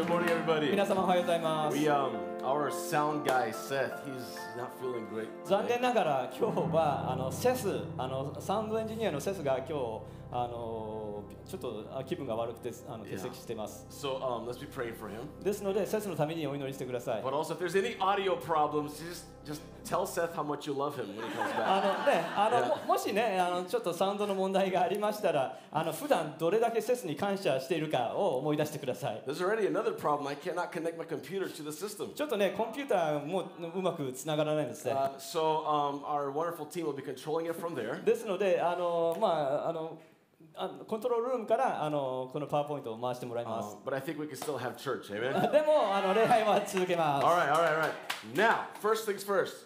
Good morning, everybody. 皆様おはようございます We um, our sound guy Seth, he's not feeling great. 残念ながら今日はあのセスあのサウンドエンジニアのセスが今日あのちょっとあ気分が悪くてあの欠席しています So um, let's be praying for him. ですのでセスのためにお祈りしてください But also, if there's any audio problems, just just tell Seth how much you love him when he comes あ back. のね、あのももしねあのちょっとサウンドの問題がありましたらあの普段どれだけセスに感謝しているかを思い出してください There's already another problem. I cannot connect my computer to the system. ちょっとねコンピューターもうまくつながらないんですね Uh, so um, our wonderful team will be controlling it from there. ですのであのまああのコントロールルームからあのこのパワーポイントを回してもらいます Um, but I think we can still have church. Amen. でもあの礼拝は続けます All right, all right, all right. Now, first things first.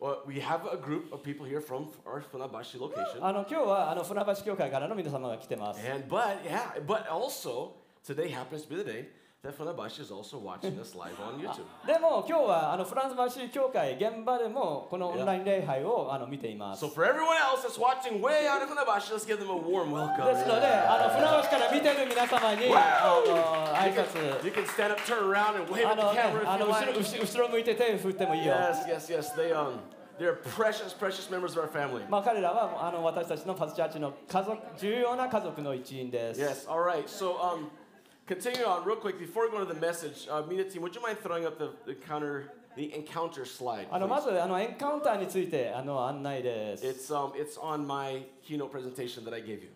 Well, we have a group of people here from our Funabashi location. あの今日はあの船橋教会からの皆様が来てます。 And but yeah, but also today happens to be the day that Funabashi is also watching us live on YouTube. でも今日はあのフランス橋教会現場でもこのオンライン礼拝をあの見ています。 So for everyone else that's watching way out of Funabashi, let's give them a warm welcome. ですので、あの船橋から見ている皆様にあの挨 You 拶 can, you can stand up, turn around, and wave あ at の、 the ね camera あ if の you 後ろ like. 後ろ後ろ向いて手振ってもいいよ。 Yes, yes, yes. They um, they're precious, precious members of our family. まあ彼らはあの私たちのパスチャーチの家族重要な家族の一員です。 Yes. All right. So um, continue on real quick before we go to the message. Uh, media team, would you mind throwing up the, the encounter the encounter slide? あのま please? ずあのエンカウンターについてあの案内です。 It's um, it's on my keynote presentation that I gave you.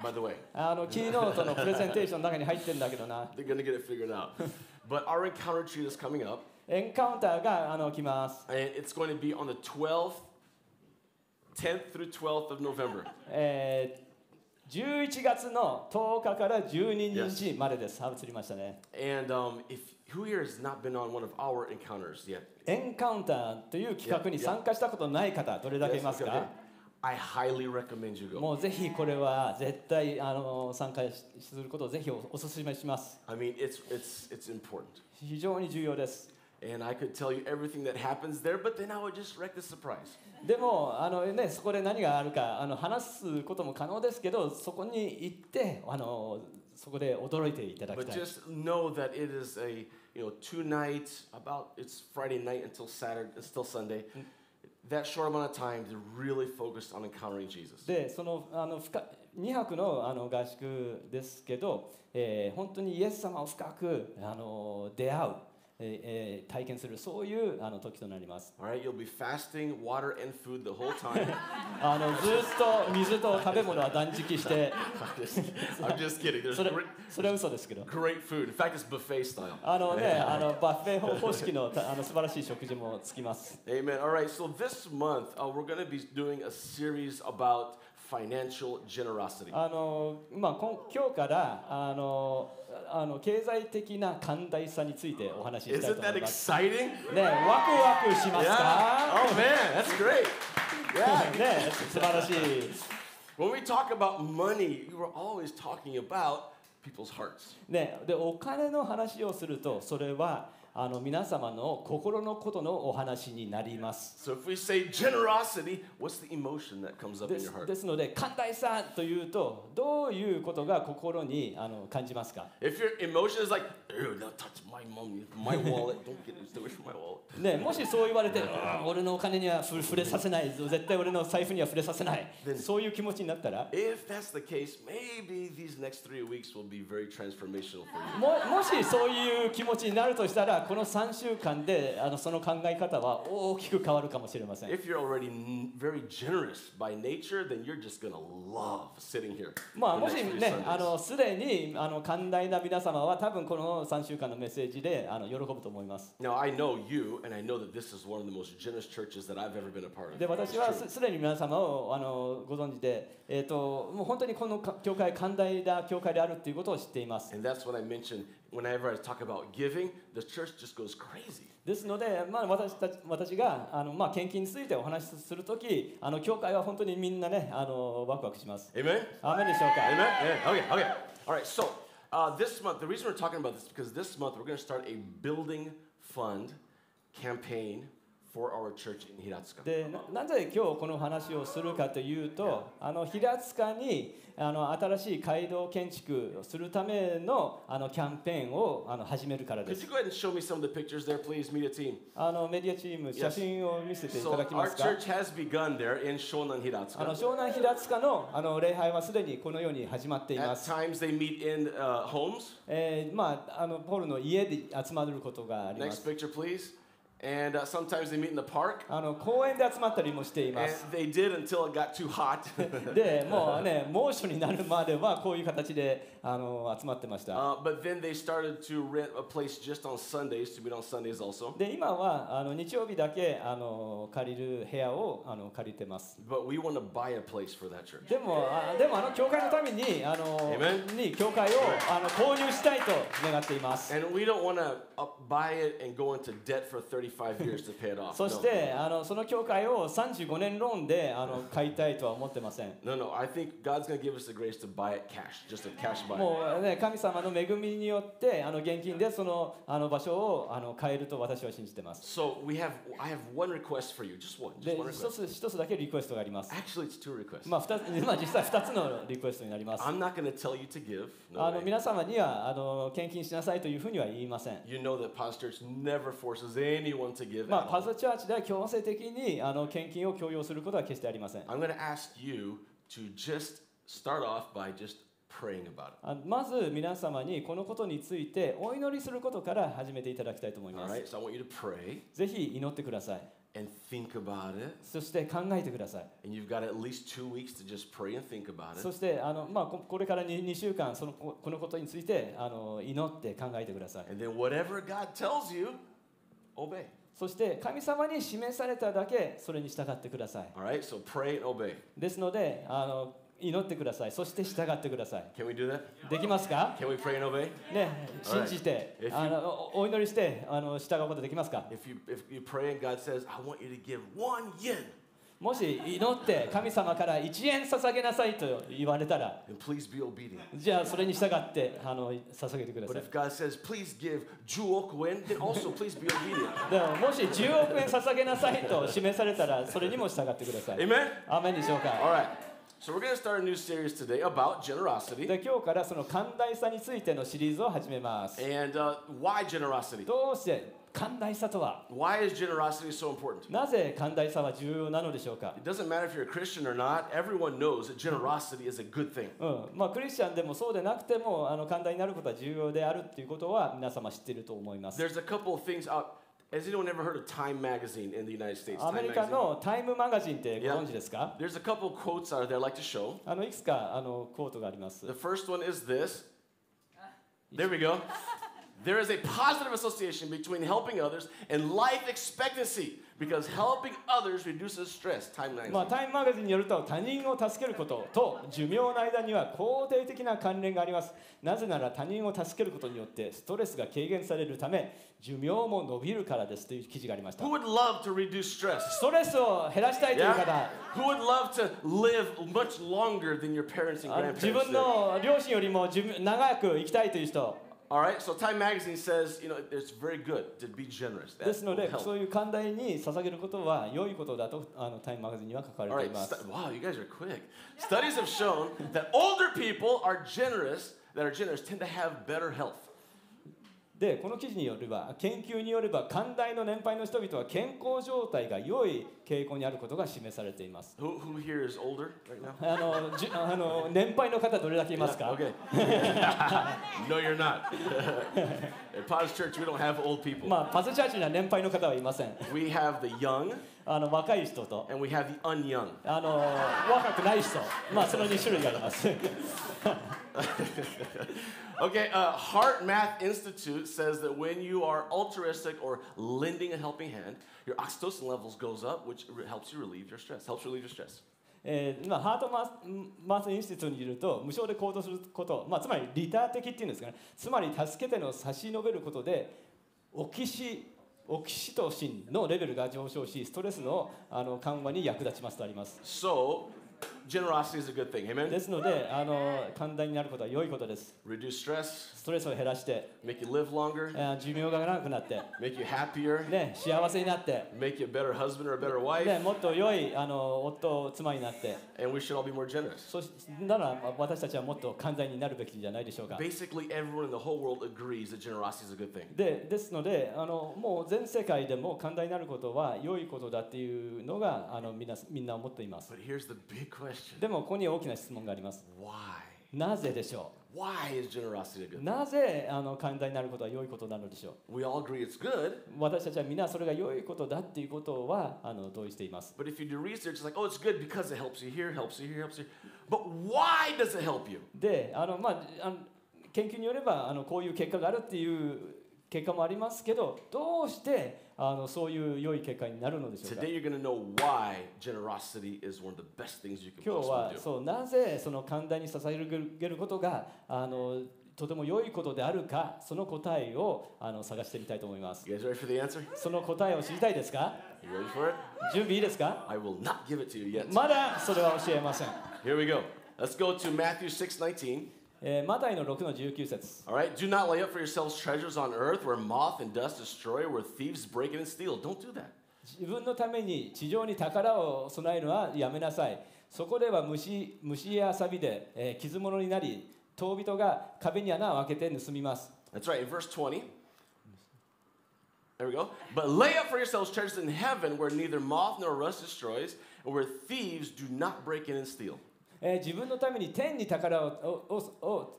By the way, あのキーノートのプレゼンテーションの中に入ってるんだけどな。 they're gonna get it figured out. but our encounter treat is coming up, エンカウンターがあの来ます。 and it's going to be on the 12th, 10th through 12th of November. えー、 11月の10日から12日までです。あ映りましたね。And um, if who here has not been on one of our encounters yet? エンカウンターという企画に参加したことない方、どれだけい Yes, ますか okay. I highly recommend you go. もうぜひこれは絶対あの参加しすることをぜひおお勧めします。I mean, it's it's it's important. 非常に重要です。And I could tell you everything that happens there, but then I would just wreck the surprise. でもあの、ね、そこで何があるかあの話すことも可能ですけど、そこに行ってあのそこで驚いていただき But たい。 just know that it is a you know two nights about it's Friday night until Saturday until Sunday. That short amount of time to really focus on encountering Jesus. でそのあの深2泊のあの合宿ですけど、えー本当にイエス様を深くあの出会う、 えーえー体験するそういうあの時となります。All right, you'll be fasting, water and food the whole time. あのずっと水と食べ物は断食して、I'm just, kidding. There's それそれは嘘ですけど。great food. In fact, it's buffet style. あのね、あのバッフェ方式のたあの素晴らしい食事もつきます。Amen. All right, so this month uh, we're going to be doing a series about financial generosity. あのまあ今今日からあのあの経済的な寛大さについてお話ししたい Isn't と that 思います。exciting? ね、ワクワクしますか？Yeah. Oh man, that's great. Yeah. ね、素晴らしい。When we talk about money, we were always talking about people's hearts. ね、でお金の話をするとそれはあの皆様の心のことのお話になります。ですので、寛大さというと、どういうことが心にあの感じますか？ね、もしそう言われて、俺のお金には触れさせない、絶対俺の財布には触れさせない、そういう気持ちになったら、もしそういう気持ちになるとしたら、この3週間であのその考え方は大きく変わるかもしれません If you're already very generous by nature, then you're just gonna love sitting here. まあもしね.あのすでにあの寛大な皆様は多分この3週間のメッセージであの喜ぶと思います Now I know you, and I know that this is one of the most generous churches that I've ever been a part of. で私はすでに皆様をあのご存知で、えー、ともう本当にこのか教会寛大な教会であるということを知っています giving. ですので、まあ、私たち私があの、まあ、献金についてお話しするときあの教会は本当にみんなねあのワクワクします。アーメンでしょうか Amen? Yeah. Okay, okay. All right, so uh, this month, the reason we're talking about this is because this month we're going to start a building fund campaign でな,ぜ今日この話をするかというと、yeah. あの平塚にあの新しい街道建築をするための,あのキャンペーンをあの始めるからです。メメディアチーム、写真を見せていただきますか、so、our church あの湘南平塚の,あの礼拝はすでにこのように始まっています。At times えまあ、あのポールの家で集まることがあります。And uh, sometimes they meet in the park. あの公園で集まったりもしていま And す they did until it got too hot. でもうね猛暑になるまではこういう形であの集まってました uh, but then they started to rent a place just on Sundays to meet on Sundays also. で今はあの日曜日だけあの借りる部屋をあの借りてます。 But we want to buy a place for that church. でもあでもあの教会のためにあの Amen. に教会をあの購入したいと願っています。 And we don't want to uh, buy it and go into debt for 35 years to pay it off. そ No. してあのその教会を35年ローンであの買いたいとは思ってません。No, no. I think God's going to give us the grace to buy it cash, just a cash buy. もうね神様の恵みによってあの現金でそのあの場所をあの買えると私は信じてます。So we have, I have one request for you, just one, で just one 一 request. つ一つだけリクエストがあります。Actually, it's two requests. まあ二つまあ実際二つのリクエストになります。I'm not going to tell you to give. あ No の way. 皆様にはあの献金しなさいというふうには言いません。You know that Pastor Church never forces anyone まあ、パズチャーチでは強制的にあの献金を強要することは決してありません。まず皆様にこのことについてお祈りすることから始めていただきたいと思います。ぜひ祈ってください。そして考えてください。そしてあの、まあ、こ,れから2週間そのこのことについてあの祈って考えてください。Obey. そして神様に示されただけそれに従ってください。All right, so pray and obey. ですのであの祈ってください。そして従ってください。Can we do that? できますか Can we pray and obey? ね、信じて you- あのおお祈りしてあの従うことできますか If you if you pray and God says, I want you to give one yen, もし祈って神様から1円捧げなさいと言われたら、じゃあそれに従ってあの捧げてください。も,し10億円捧げなさいと示されたら、それにも従ってください。Amen? アメンでしょか？らその寛大さについてのシリーズを始めます。どうして寛大さとは Why is generosity so important? なぜ寛大さは重要なのでしょうか It doesn't matter if you're a Christian or not. Everyone knows that generosity is a good thing. うんまあ、クリスチャンでもそうでなくてもあの寛大になることは重要であるっていうことは皆様知っていると思います There's a couple of things out. Has anyone ever heard of Time Magazine in the United States? アメリカ.のタイムマガジンってご存知ですか There's a couple of quotes out there I'd like to show. あのいくつかあのコートがあります。The first one is this. There we go. There is a positive association between helping others and life expectancy because helping others reduces stress. Time まあ.タイムマガジンによると他人を助けることと寿命の間には肯定的な関連がありますなぜなら他人を助けることによってストレスが軽減されるため寿命も伸びるからですという記事がありました Who would love to reduce stress? ストレスを減らしたいという方 Yeah? Who would love to live much longer than your parents and あの自 grandparents 分?の両親よりも長く生きたいという人 All right, so Time Magazine says, you know, it's very good to be generous. That ですの will で help. そういう寛大に捧げることは良いことだとあのタイムマガジンには書かれ All てい right, ます stu- wow, you guys are quick. Studies have shown that older people are generous, that are generous, tend to have better health. でこの記事によれば研究によれば寛大の年配の人々は健康状態が良い傾向にあることが示されています Who, who here is older right now? あのじあの年配の方どれだけいますか、Okay. no, you're not. At Potter's Church, we don't have old people. まあパズチャーチには年配の方はいません We have the young あの若い人と and we have the unyoung. あの若くない人まあその2種類があります Okay, uh, Heart Math Institute says that when you are altruistic or lending a helping hand, your oxytocin levels goes up, which helps you relieve your stress. Helps relieve your stress. えーまあ、ハートマースマースインスティツにいると無償で行動すること、まあ、つまり利他的っていうんですかねつまり助けての差し伸べることでオキシオキシトシンのレベルが上昇しストレスのあの緩和に役立ちますとあります。So, generosity is a good thing. で Amen. すのであの寛大になることは良いことです Reduce stress, ストレスを減らして、make you live longer, えー寿命が長くなって、make you happier, ね、幸せになって、make you a better husband or a better wife, ね、もっと良いあの夫妻になって and we should all be more generous. そしならまあ私たちはもっと寛大になるべきじゃないでしょうか Basically, everyone in the whole world agrees that generosity is a good thing. でですのであのもう全世界でも寛大になることは良いことだっていうのがあのみんなみんな思っています But here's the big question でもここに大きな質問があります why? なぜでしょ Why is generosity good? なぜあの寛大になることは良いことなのでしょ We all agree it's good, う私たちは皆それが良いことだっていうことはあの同意しています but if you do research, it's like, oh, it's good because it helps you here, helps you here, helps you. But why does it help you? であの、まあ、あの研究によればあのこういう結果があるっていう結果もありますけどどうしてあのそういう良い結果になるのでしょうか？今日はそうなぜその寛大に支えるげることがあのとても良いことであるかその答えをあの探してみたいと思います。その答えを知りたいですか？準備いいですか？まだそれは教えません。えーマタイの6の19節 All right, do not lay up for yourselves treasures on earth where moth and dust destroy, where thieves break in and steal. Don't do that. 自分のために地上に宝を備えるのはやめなさいそこでは虫虫やサビで、えー傷物になり遠人が壁に穴を開けて盗みます That's right, in verse 20. There we go. But lay up for yourselves treasures in heaven where neither moth nor rust destroys, and where thieves do not break in and steal. えー自分のために天に宝をををを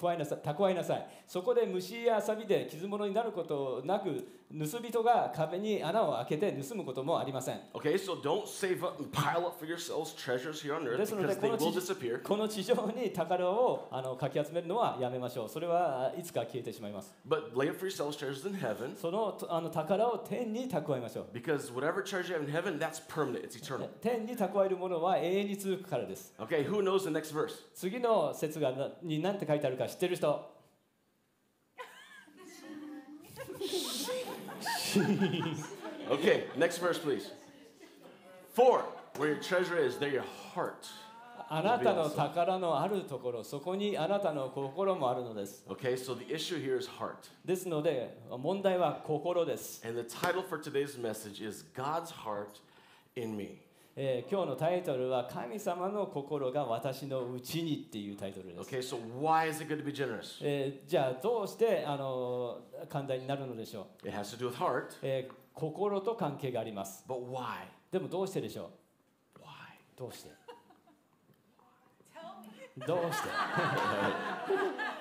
加えなさい蓄えなさい。そこで虫や錆で傷物になることなく盗人が壁に穴を開けて盗むこともありません Okay, so don't save up and pile up for yourselves treasures here on earth ですので because こ they の will 地 disappear. この地上に宝をあのかき集めるのはやめましょうそれはいつか消えてしまいます But lay up for yourselves treasures in heaven そのとあの宝を天に蓄えましょう because whatever treasure you have in heaven, that's permanent, it's eternal. 天に蓄えるものは永遠に続くからです Okay, who knows the next verse? 次の説がなに何て書いてあるか知ってる人 Okay, next verse, please. For where your treasure is, there your heart. あなたの宝のあるところそこにあなたの心もあるのです Okay, so the issue here is heart. ですので問題は心です、 And the title for today's message is God's Heart in Me. えー今日のタイトルは神様の心が私のうちにっていうタイトルです、Okay, so why is it good to be generous? えーじゃあどうしてあの寛大になるのでしょう、It has to do with heart, えー心と関係があります。But why? でもどうしてでしょ Why? うどうして？どうして、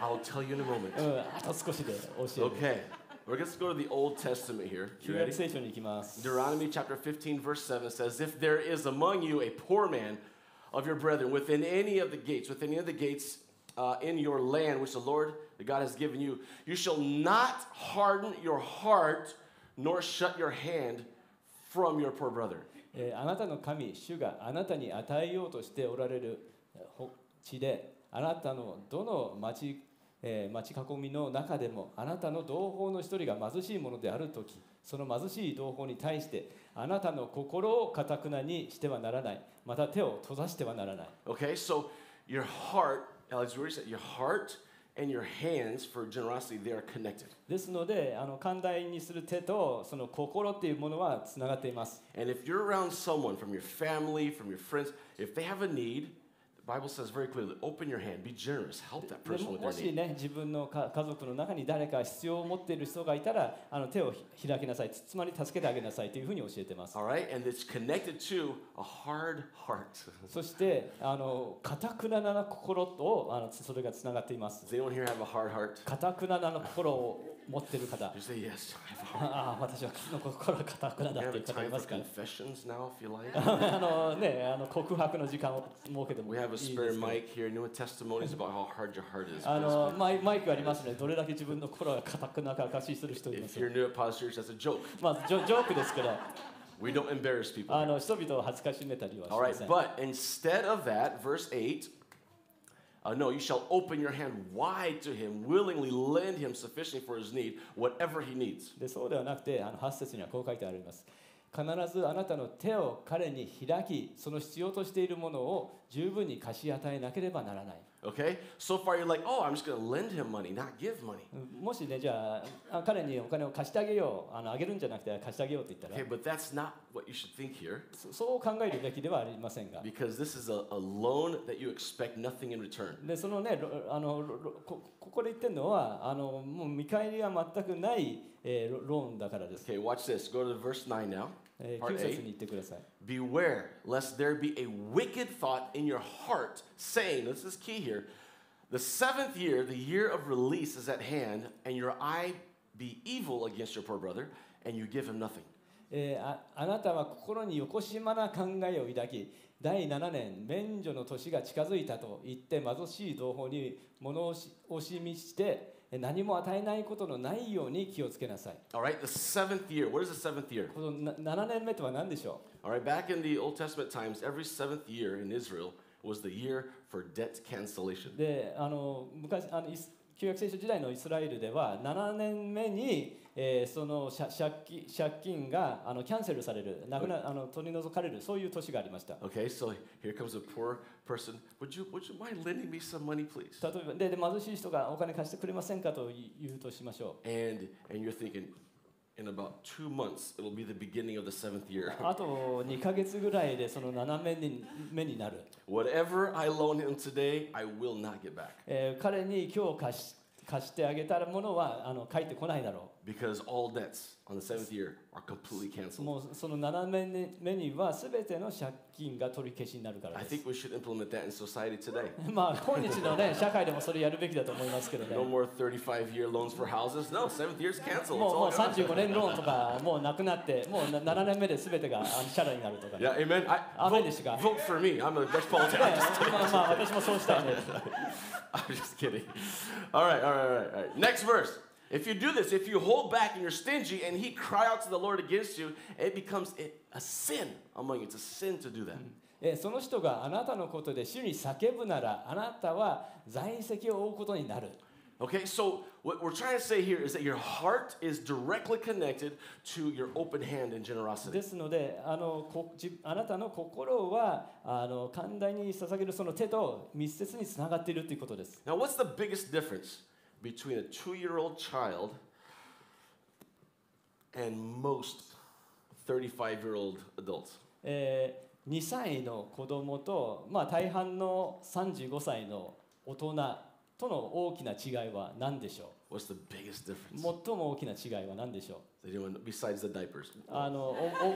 I'll tell you in a moment. うん、あと少しで教える。Okay, we're going to go to the Old Testament here. 旧 You 約 ready? 聖書に行きます Deuteronomy chapter 15, verse 7 says, If there is among you a poor man of your brethren within any of the gates, within any of the gates uh, in your land which the Lord the God has given you, you shall not harden your heart nor shut your hand from your poor brother. えーあなたの神主があなたに与えようとしておられるえーほ地であなたのどの町,、 えー町囲みの中でもあなたの同胞の一人が貧しいものである時その貧しい同胞に対してあなたの心をかたくなにしてはならないまた手を閉ざしてはならない Okay, so your heart, Alex Ruiz said, your heart and your hands for generosity, they are connected. ですのであの寛大にする手とその心っていうものはつながっています And if you're around someone from your family, from your friends, if they have a need, Bible says very clearly, open your hand, be generous, help that で person も with も their し need. ね自分のか家族の中に誰か必要を持っている人がいたらあの手をひ開きなさいつまり助けてあげなさいというふうに教えてます All right, and it's connected to a hard heart. そしてあの堅くなな心とあのそれがつながっています Does anyone here have a hard heart? 堅くななの心を持っている方 yes. ああ私はの心が堅くなってい方いますか now, if like. あのねあの告白の時間を設けてもいいです here. Is? あの.マイマイクありますねどれだけ自分の心が堅くなかかしする人いま If す you're new at Church, that's a joke. まあジョジョークですけど We don't embarrass people. あの人々を恥ずかしめたりはし All ま right, せん but instead of that, verse 8, uh, no, you shall open your hand wide to him, willingly lend him sufficient for his need, whatever he needs. でそうではなくてあの8節にはこう書いてあります、必ずあなたの手を彼に開きその必要としているものを十分に貸し与えなければならない Okay? So far, you're like, oh, I'm just going to lend him money, not give money. もしねじゃああ彼にお金を貸してあげようあのあげるんじゃなくて貸してあげようって言ったら Okay, but that's not what you should think here そそう考えるべきではありませんが because this is a, a loan that you expect nothing in return. でそのねろあのろろこここで言ってるのはあのもう見返りは全くない、えーロローンだからです、 Okay, watch this. Go to verse 9 now. えー Part 9節.に言ってください Beware lest there be a wicked thought in your heart, saying, this is key here, the seventh year, the year of release is at hand, and your eye be evil against your poor brother, and you give him nothing. えーああなたは心によこしまな考えを抱き第7年免除の年が近づいたと言って貧しい同胞に物をし惜しみしてえー何も与えないことのないように気をつけなさい All right, the seventh year. What is the seventh year? このな7年目とは何でしょ All right, back in the Old Testament times, every seventh year in Israel was the year for debt cancellation. うであの昔あのイス旧約聖書時代のイスラエルでは7年目に、えーその借借金借金があのキャンセルされるなくなあの取り除かれるそういう年がありました Okay, so here comes a poor person. Would you, would you mind lending me some money, please? 例えばでで貧しい人がお金貸してくれませんかと言うとしましょう And, and you're thinking, in about two months, it'll be the beginning of the seventh year. あと2ヶ月ぐらいでその7目に目になる、 Whatever I loan him today, I will not get back えー彼に今日貸し 貸してあげたものはあの返ってこないだろ because all debts on the seventh year are completely う canceled. もうその7目に目には全ての借金が取り消しになるから I です think we should implement that in society today. まあ今日のね社会でもそれやるべきだと思いますけどね No more 35 year loans for houses. No, seventh year's canceled. It's もうもう gone. 35年ローンとかもうなくなってもうな7年目で全てがあのチャラになるとかね Yeah, amen. I, Amen, vote, Ishika. vote for me. I'm a Dutch ね politician. まあまあ私もそうしたいね I'm just kidding. All right, all right, all right, all right. Next verse. If you do this, if you hold back and you're stingy and he cry out to the Lord against you, it becomes a, a sin among you. It's a sin to do that. えその人があなたのことで主に叫ぶならあなたは在籍を負うことになる Okay, so what we're trying to say here is that your heart is directly connected to your open hand and generosity. ですのであのこじあなたの心はあの寛大に捧げるその手と密接につながっているということです Now, what's the biggest difference between a two year old child and most 35 year old adults? えー2歳の子供と、まあ、大半の35歳の大人との大きな違いは何でしょ What's the biggest う difference? 最も大きな違いは何でしょ Anyone besides the diapers? うあのお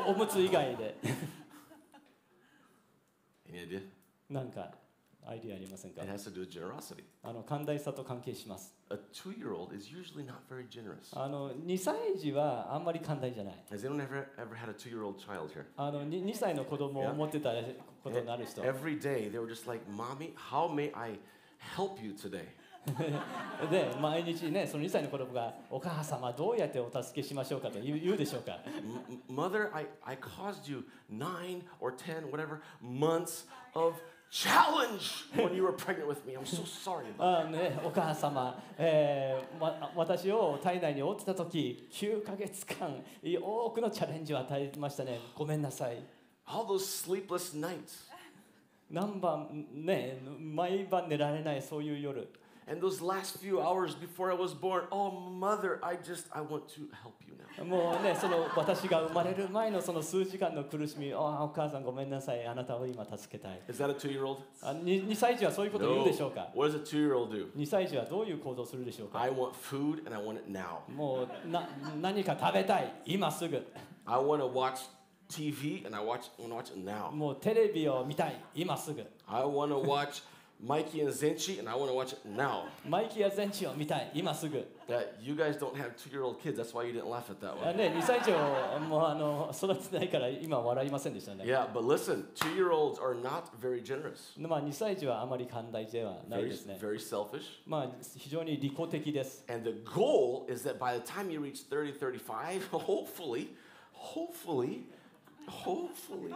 おおむつ以外で Any idea? なんかアイディアありませんか It has to do with generosity. あの寛大さと関係します A two year old is usually not very generous. あの2歳児はあんまり寛大じゃない Has anyone ever, ever had a two year old child here? あの 2, 2歳の子供を持ってたことになる人 Every day they were just like, Mommy, how may I help you today? で毎日ねその2歳の子供が「お母様どうやってお助けしましょうか」と言う言うでしょうか Mother, I, I caused you nine or ten, whatever, months of challenge when you were pregnant with me. I'm so sorry about あね、お母様、えーわ私を体内に負ってた時9ヶ月間多くのチャレンジを与えましたねごめんなさい all those sleepless nights 何晩ね毎晩寝られないそういう夜 and those last few hours before I was born. Oh, mother, I just, I want to help you now. もうねその私が生まれる前のその数時間の苦しみあお母さんごめんなさいあなたを今助けたい Is that a two year old? あ 2, 2歳児はそういうことを言うでしょうか What does a two year old do? 2歳児はどういう行動をするでしょうか I want food and I want it now. もうな何か食べたい今すぐ I want to watch TV and I watch, I want to watch it now. もうテレビを見たい今すぐ I want to watch Mikey and Zenchi and I want to watch it now. マイキーやゼンチを見たい今すぐ That you guys don't have two year old kids. That's why you didn't laugh at that あ one. ね、2歳児をもうあの育ててないから今は笑いませんでしたね。 Yeah, but listen, two year olds are not very generous. まあ2歳児はあまり寛大ではない Very, ですね。 very selfish. まあ非常に利己的です。 And the goal is that by the time you reach 30, 35, hopefully, hopefully, hopefully,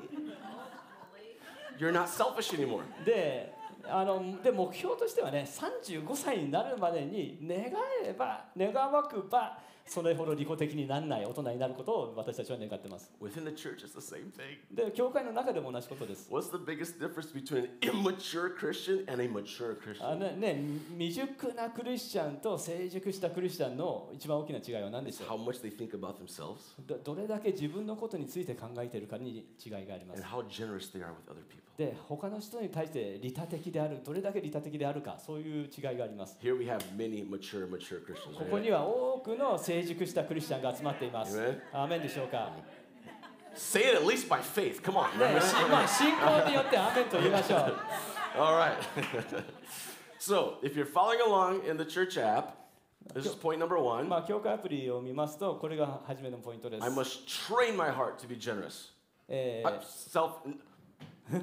you're not selfish anymore. で、あので目標としてはね35歳になるまでに願えば願わくばそれほど利己的にならない大人になることを私たちは願ってます。Within the church, it's the same thing. で教会の中でも同じことです。What's the biggest difference between an immature Christian and a mature あ Christian? のね、未熟なクリスチャンと成熟したクリスチャンの一番大きな違いは何でしょ how much they think about themselves うどどれだけ自分のことについて考えているかに違いがありま and す。how generous they are with other people. で他の人に対して利他的であるどれだけ利他的であるかそういう違いがあります。Here we have many mature, mature Christians. ここ?には多くの成熟したクリスチャンが集まっています。 Amen. アーメンでしょうか。 Say it at least by faith. Come on. ね、しまあ信仰によってアーメンと言いましょう。 All right. so, if you're following along in the church app, this is point number one. まあ教会アプリを見ますとこれが初めのポイントです I。must train my heart to be generous. え I- self.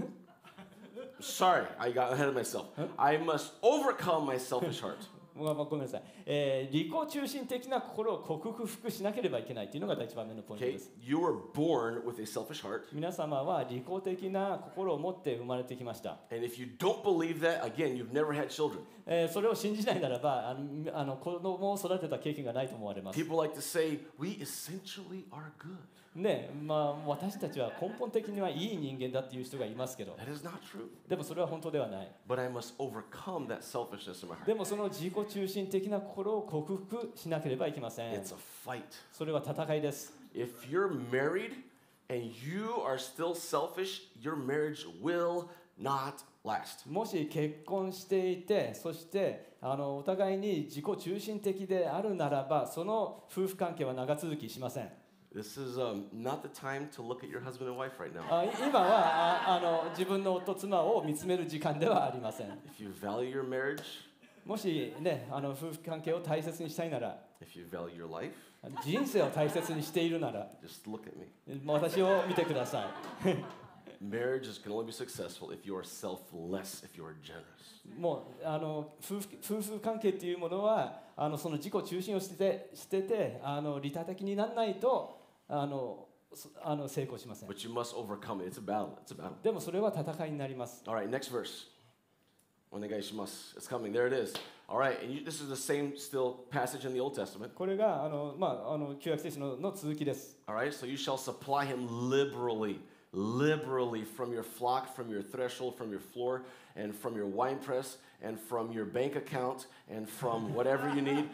Sorry, I got ahead of myself. I must overcome my selfish heart. ーごごめんなさい、えー利己中心的な心を克服しなければいけないというのが第一番目のポイントです Okay, you were born with a selfish heart, 皆様は利己的な心を持って生まれてきました。and if you don't believe that, again, you've never had children. えー、それを信じないならばあのあの子供を育てた経験がないと思われます。ねまあ私たちは根本的にはいい人間だっていう人がいますけど。でもそれは本当ではない。でもその自己中心的な心を克服しなければいけません。それは戦いです。Not last. もし結婚していてそしてあのお互いに自己中心的であるならばその夫婦関係は長続きしません This is um, not the time to look at your husband and wife right now. あ今はああの自分の夫妻を見つめる時間ではありません If you value your marriage, もしねあの夫婦関係を大切にしたいなら if you value your life, 人生を大切にしているなら just look at me. 私を見てください Marriages can only be successful if you are selfless, if you are generous. もうあの夫婦夫婦関係っていうものはあのその自己中心を捨てて捨ててあの利他的にならないとあのそあの成功しません But you must overcome it. It's a battle. It's a battle. でもそれは戦いになります。All right, next verse. Onegaishimasu. It's coming. There it is. All right, and you, this is the same still passage in the Old Testament. これがあの、まあ、あの旧約聖書のの続きです。All right, so you shall supply him liberally, liberally from your flock, from your threshold, from your floor, and from your winepress, and from your bank account, and from whatever you need.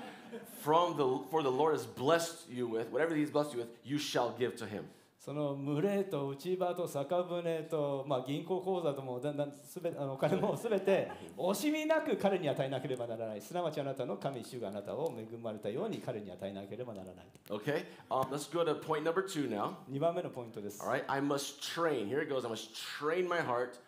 From the for the Lord has blessed you with whatever He's blessed you with, you shall give to him. その群れと内場と酒舟と、まあ、銀行口座ともだんだんすべあのお金もすべて惜しみなく彼に与えなければならないすなわちあなたの神主があなたを恵まれたように彼に与えなければならない Okay, um, let's go to point number two now. 2番目のポイントです All right, I must train. Here it goes. I must train my heart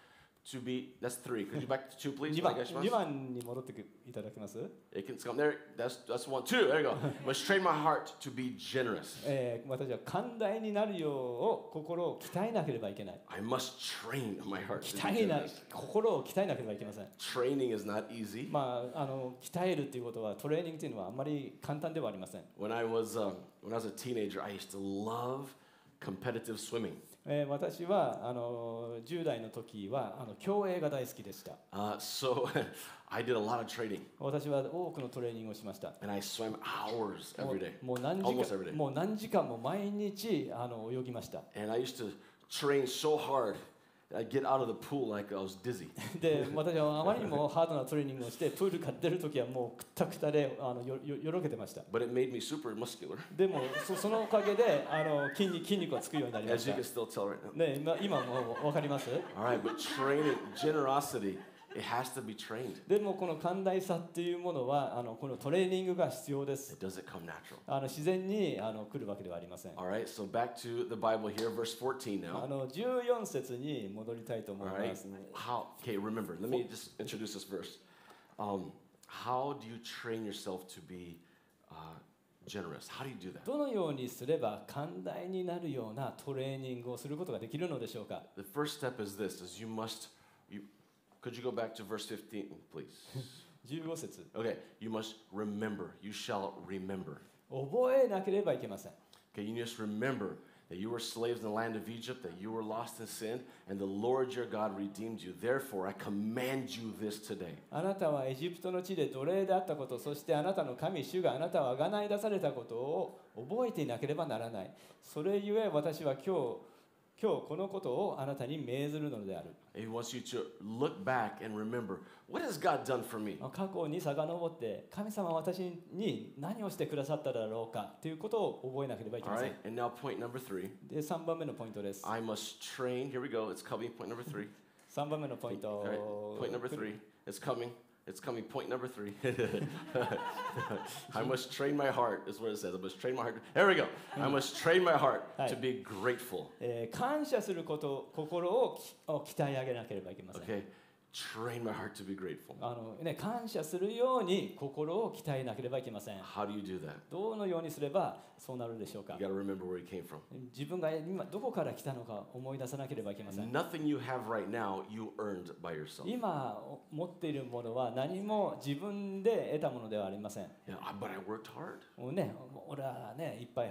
to be. That's three. Could you back to two, please? 2番 Onegaishimasu. 2番に戻ってくいただけます、It can come there. That's that's one. Two. There you go. must train my heart to be generous. えー私は寛大になるようを心を鍛えなければいけない I must train my heart to 鍛 be えな generous. 心を鍛えなければいけません Training is not easy. まあ、あの鍛えるっていうことはトレーニングっていうのはあんまり簡単ではありません、When I was um, when I was a teenager, I used to love competitive swimming. えー、私はあの10代の時はあの競泳が大好きでした。Uh, so, 私は多くのトレーニングをしました。もう何時間も毎日あの泳ぎました。that I'd get out of the pool like I was dizzy. で私はあまりにもハードなトレーニングをしてプールから出る時はもうくったくたであのよよよろけてました But it made me super muscular, でもそそのおかげであの筋肉筋肉がつくようになりま as し you た can still tell right now. ね、今今もう分かります All right, but training, generosity, It has to be trained. でもこの寛大さっていうものはあのこのトレーニングが必要です It doesn't come natural. あの自然にあの来るわけではありません All right, so back to the Bible here, verse 14あ now. の14節に戻りたいと思いま right, す、how? Okay, remember. Let me just introduce this verse. Um, how do you train yourself to be uh, generous? How do you do that? どのようにすれば寛大になるようなトレーニングをすることができるのでしょうか The first step is this: is you must. You, could you go back to verse 15, please? 15節 Okay, you must remember. You shall remember. 覚えなければいけません Okay, you must remember that you were slaves in the land of Egypt, that you were lost in sin, and the Lord your God redeemed you. Therefore, I command you this today. あなたはエジプトの地で奴隷であったことそしてあなたの神主があなたは贖い出されたことを覚えていなければならないそれゆえ私は今日今日このことをあなたに命ずるのである。過去に遡って、神様は私に何をしてくださっただろうかということを覚えなければいけません。はい、で、3番目のポイントです。I must 番目のポイント。Right. It's coming. Point number three. I must train my heart, is what it says. I must train my heart. There we go. I must train my heart to Right. be grateful. えー感謝すること心をきを鍛え上げなければいけません Okay? Train my heart to be grateful. あの、ね、感謝するように心を鍛えなければいけません How do you do that? どのようにすればそうなるでしょうか You got to remember where you came from. 自分が今どこから来たのか思い出さなければいけません Nothing you have right now, you earned by yourself. 今持っているものは何も自分で得たものではありません Yeah, I- but I worked hard. もうね俺はねいっぱい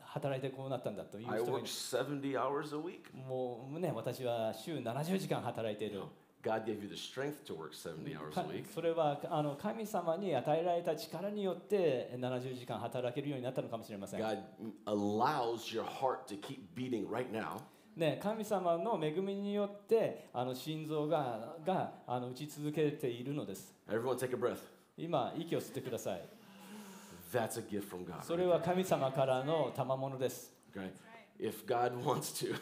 働いてこうなったんだという I 人がい worked 70 hours a week. るもうね私は週70時間働いている God gave you the strength to work 70 hours か a week. それはあの神様に与えられた力によって70時間働けるようになったのかもしれません God allows your heart to keep beating right now ね、神様の恵みによってあの心臓ががあの打ち続けているのです。Everyone take a breath. 今、息を吸ってください。That's a gift from God. それは神様からの賜物です。Okay? If God wants to,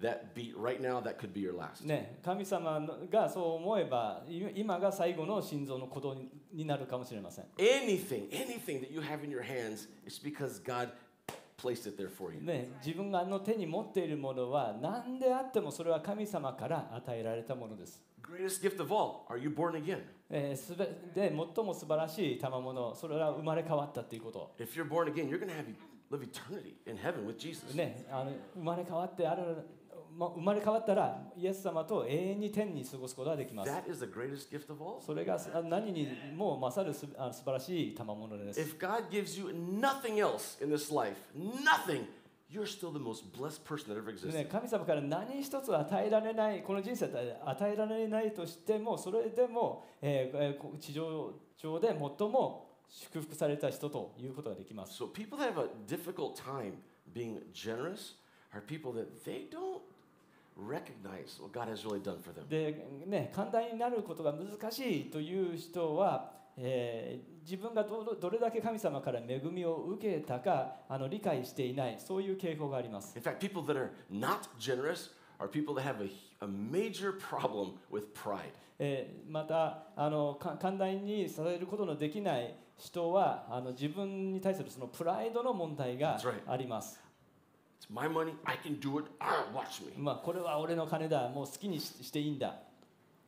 that beat right now, that could be your last. ね、神様のがそう思えば、い今が最後の心臓の鼓動にになるかもしれません。Anything, anything that you have in your hands, it's because God placed it there for you. ね、自分があの手に持っているものは何であってもそれは神様から与えられたものです。Greatest gift of all, are you born again? えーすべで最も素晴らしい賜物、それは生まれ変わったということ。If you're born again, you're going to have live eternity in heaven with Jesus. ね、あの生まれ変わってある、ま、生まれ変わったらイエス様と永遠に天に過ごすことができます。That is the greatest gift of all. それがあ何にも勝るす素晴らしい賜物です。If God gives you nothing else in this life, nothing, you're still the most blessed person that ever ね、existed. 神様から何一つ与えられない、この人生で与えられないとしても、それでも、えー地上上で最も祝福された人ということができます。So people that have a difficult time being generous are people that they don't recognize what God has really done for them. で、ね、寛大になることが難しいという人は、えー自分がどどれだけ神様から恵みを受けたかあの理解していないそういう傾向があります。In fact, people that are not generous are people that have a, a major problem with pride. えーまたあのか寛大にされることのできない人はあの自分に対するそのプライドの問題が.あります。It's my money, I can do it, ah, watch me. まあ、これは俺の金だもう好きにししていいんだ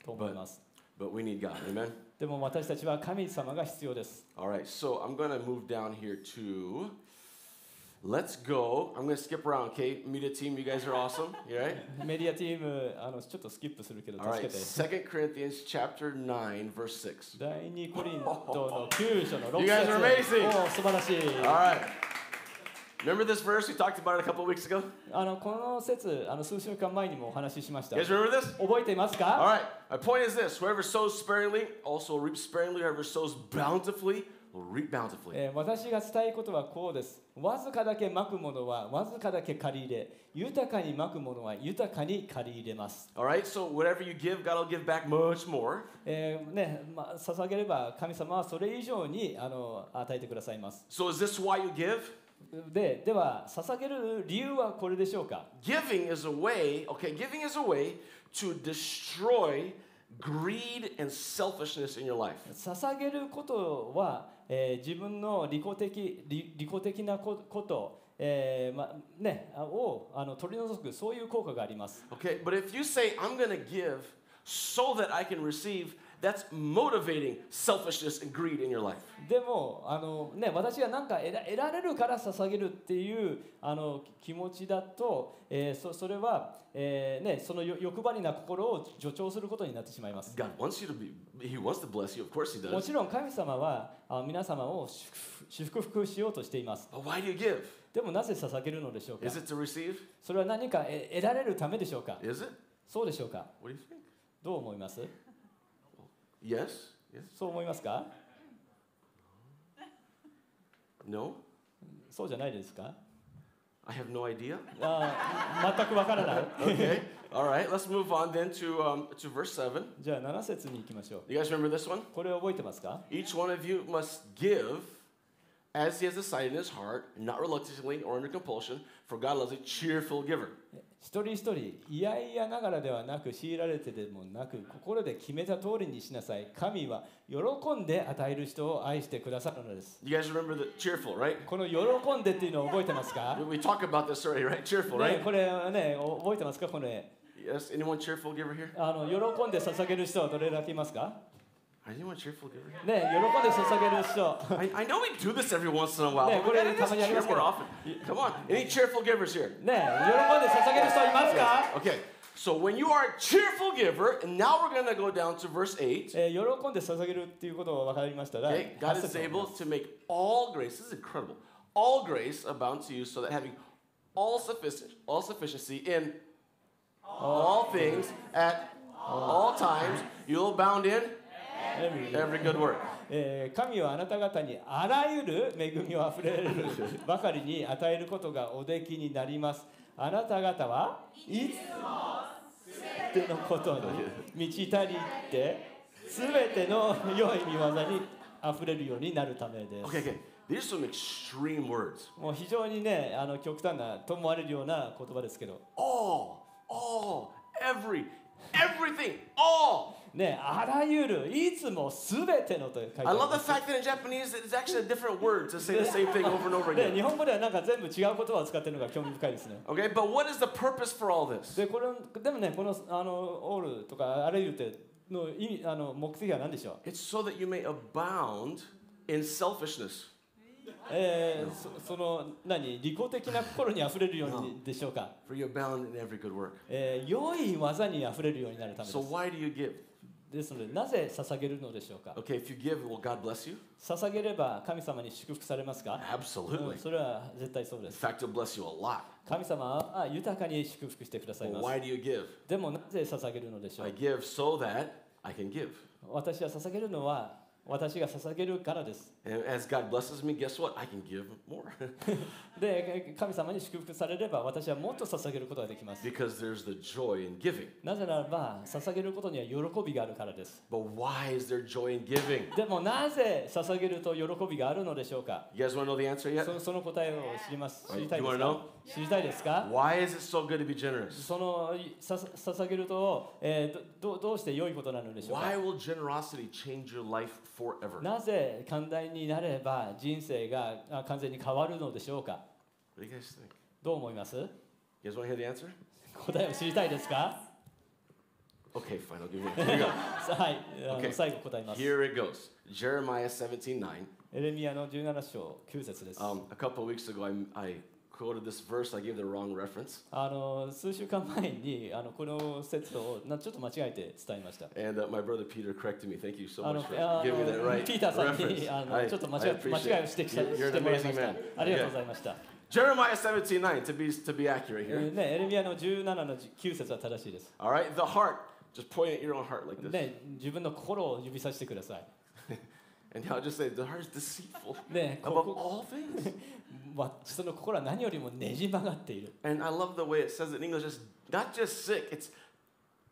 と思います。 But we need God, amen? でも私たちは神様が必要です。 All right, so I'm going to move down here to. Let's go. I'm going to skip around, okay? Media team, you guys are awesome. You right? メディアチームあのちょっとスキップするけど All 助 right, けて。 Second Corinthians chapter 9, verse 6. 第2コリントの9章の6 You guys are amazing. 節おー素晴らしい All right. Remember this verse? We talked about it a couple of weeks ago. あのこの説あの数週間前にもお話ししました You guys remember this? 覚えています All か right. My point is this whoever sows sparingly also reaps sparingly. Whoever sows bountifully will reap bountifully. えー私が伝えることはこうですわずかだけまくものはわずかだけ借り入れ豊かにまくものは豊かに借り入れます、 All right, so whatever you give, God will give back much more. えーねまあ、捧げれば神様はそれ以上にあの与えてくださいます So is this why you give? ででは捧げる理由はこれでしょうか Giving is a way, okay, giving is a way to destroy greed and selfishness in your life. 捧げることは、えー自分の利己的利利己的なここと、えーまね、あをあの取り除くそういう効果があります。Okay, but if you say, I'm going to give so that I can receive, That's motivating selfishness and greed in your life. でも、あのね、私は何か得ら,れるから捧げるっていうあの気持ちだと、えー、そ,それは、えーね、その欲張りな心を助長することになってしまいます。もちろん神様はあ皆様を祝福,祝福しようとしています。But why do you give? でもなぜ捧げるのでしょうか？Is it to receive? それは何か得,得られるためでしょうか？Is it? そうでしょうか？どう思います？Yes? Yes? そう思いますか No? そうじゃないですか I have no idea. あー全くわからない。 Okay. All right. Let's move on then to, um, to verse 7. じゃあ7節に行きましょう。 You guys remember this one? これ覚えてますか Each one of you must give as he has decided in his heart, not reluctantly or under compulsion, For God loves a cheerful giver. 一人一人、いやいやながらではなく、強いられてでもなく、心で決めた通りにしなさい。神は喜んで与える人を愛してくださるのです。You guys remember the cheerful, right? この喜んでっていうのを覚えてますか、We talked about this already, right? Cheerful, ね、right? これね、お覚えてますかこれ。Yes. Anyone cheerful giver here? あの喜んで捧げる人はどれだけいますか Anyone cheerful giver? ね、喜んで捧げる人。I, I know we do this every once in a while. Yeah, but we gotta これたまにあり cheer ますけど。more often. Come on. Any cheerful givers here? ね、喜んで捧げる人いますか Okay. So when you are a cheerful giver, and now we're going to go down to verse 8. えー喜んで捧げるっていうことが分かりましたら、Okay, 8 God 節 is を読み able ます to make all grace, this is incredible, all grace abound to you so that having all, sufficient, all sufficiency in all things at all times, you'll abound in every good work. えー神はあなた方にあらゆる恵みをあふれるばかりに与えることがおできになります。あなた方はいつもすべてのことに満ち足りてすべての良い見業にあふれるようになるためです。Okay, okay. These are some extreme words. もう非常にねあの極端なと思われるような言葉ですけど、All, all, every, everything, all. ねあらゆるいつもすべてのと書いてあ I り love ま the す。 fact that in Japanese it's actually a different word to say the same thing over and over で again. 日本語ではなんか全部違う言葉を使ってるのが興味深いですね。 Okay, but what is the purpose for all this? でこれでもねこのあのオールとかあらゆるっての意味あの目的は何でしょう、 It's so that you may abound in selfishness. えー、そ,の何利己的な心にあふれるようにでしょうか、no. え、良い技にあふれるようになるためです。ですので、なぜ捧げるのでしょうか？Okay, 捧げれば神様に祝福されますか？Absolutely. それは絶対そうです。神様は豊かに祝福してくださいます。でも、なぜ捧げるのでしょう？か、私は捧げるのは私が捧げるからです。で、神様に祝福されれば、私はもっと捧げることができます。なぜならば、捧げることには喜びがあるからです。でも、なぜ捧げると喜びがあるのでしょうか？そ,の答えを知ります。知りたいですか Why is it so good to be generous? そのさ捧げると、えーどどどうして良いことなのでしょうか Why will generosity change your life forever? なぜ寛大になれば人生があ完全に変わるのでしょうか What do you guys think? どう思います You guys want to hear the answer? 答えを知りたいですか Okay, fine, I'll give you. Here you go. さはい、Okay. 最後答えます Here it goes. Jeremiah 17 9. エレミアの17章9節です Um, a couple of weeks ago, I, I quoted this verse, I gave the wrong reference. あの数週間前にあのこの説をなちょっと間違えて伝えました。And、uh, my brother Peter corrected me. Thank you so much for giving me that right. reference. And I appreciate that. You're the amazing man. Jeremiah 17:9 to be to be accurate here. ね、エレミアの17の9節は正しいです。All right, the heart. Just point at your own heart like this. ね、自分の心を指さしてください。And I'll just say, the heart is deceitful above all things. わその心は何よりもねじ曲がっている。And I love the way it says it in English. It's not just sick, it's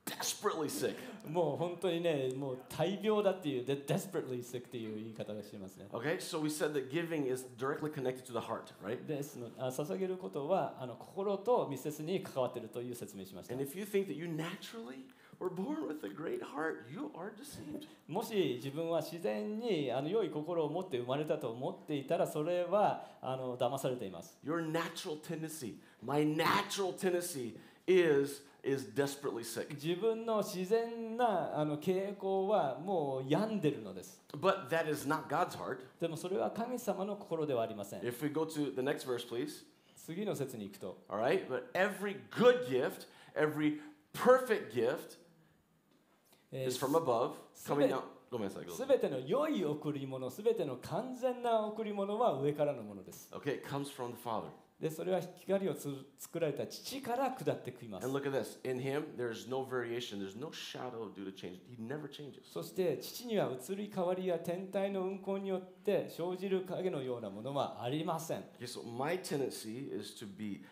desperately sick. もう本当にね、もう大病だっていう、で desperately sick っていう言い方がしてますね。Okay, so we said that giving is directly connected to the heart, right? ですのあ捧げることはあの心と密接に関わっているという説明しました。And if you think that you naturally were born with a great heart, you are deceived. もし自分は自然にあの良い心を持って生まれたと思っていたらそれはあの騙されています。Your natural tendency, my natural tendency is is desperately sick. 自分の自然なあの傾向はもう病んでるのです。But that is not God's heart. でもそれは神様の心ではありません。If we go to the next verse, please. 次の説に行くと、All right? But every good gift, every perfect gift え is from above, coming down. Go ahead, go す ahead. べての良い贈り物、すべての完全な贈り物は上からのものです。Okay, it comes from the Father. で、それは光をつ作られた父から下ってきます And。look at this. In him, there's no variation. There's no shadow due to change. He never changes. そして父には移り変わりや天体の運行によって生じる影のようなものはありません。Okay, so my tendency is to be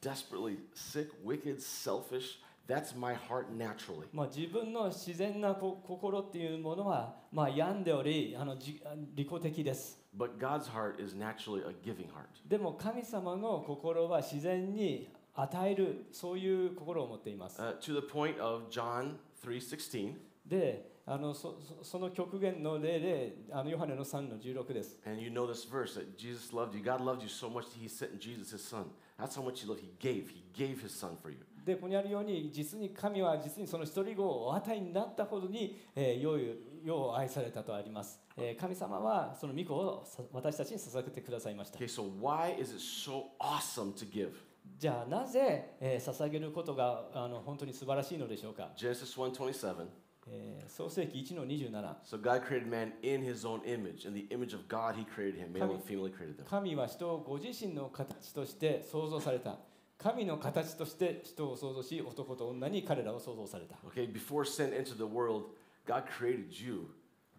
desperately sick, wicked, selfish. That's my heart naturally. まあ、自分の自然なこ心っていうものは、まあ、病んでおりあのじ利己的です。 But God's heart is naturally a giving heart. でも神様の心は自然に与えるそういう心を持っています。 Uh, to the point of John 3:16, であのそそその極限の例であのヨハネの3の16です。 and you know this verse that Jesus loved you. God loved you so much that He sent Jesus His Son. That's how much He loved. He gave. He gave His Son for you. でここにあるように実に神は実にその一人子をお与えになったほどに、えー、世を世を愛されたとあります、えー神様はその御子をさ私たちに捧げてくださいました Okay, so why is it so awesome to give? じゃあなぜ、えー捧げることがあの本当に素晴らしいのでしょうか、Genesis 1:27. えー創世紀1の27 So God created man in His own image. In the image of God, He created him. Male and female, He created them. 神は人をご自身の形として創造された神の形として人を創造し男と女に彼らを創造された Okay, before sin entered the world, God created you